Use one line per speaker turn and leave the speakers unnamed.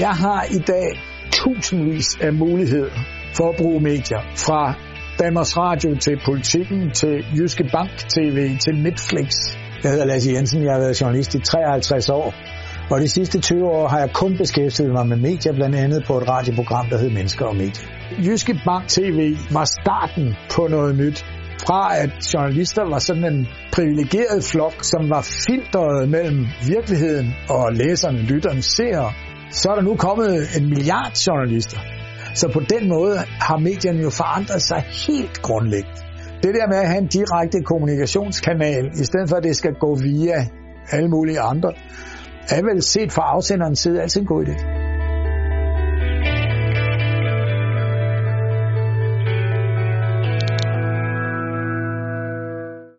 Jeg har i dag tusindvis af muligheder for at bruge medier. Fra Danmarks Radio til Politikken, til Jyske Bank TV, til Netflix. Jeg hedder Lasse Jensen, jeg har været journalist i 53 år. Og de sidste 20 år har jeg kun beskæftiget mig med medier, blandt andet på et radioprogram, der hed Mennesker og Medier. Jyske Bank TV var starten på noget nyt. Fra at journalister var sådan en privilegeret flok, som var filtret mellem virkeligheden og læserne, lytterne, seere, så er der nu kommet en milliard journalister. Så på den måde har medierne jo forandret sig helt grundlæggende. Det der med at have en direkte kommunikationskanal, i stedet for at det skal gå via alle mulige andre, er vel set fra afsenderens side altid en god idé.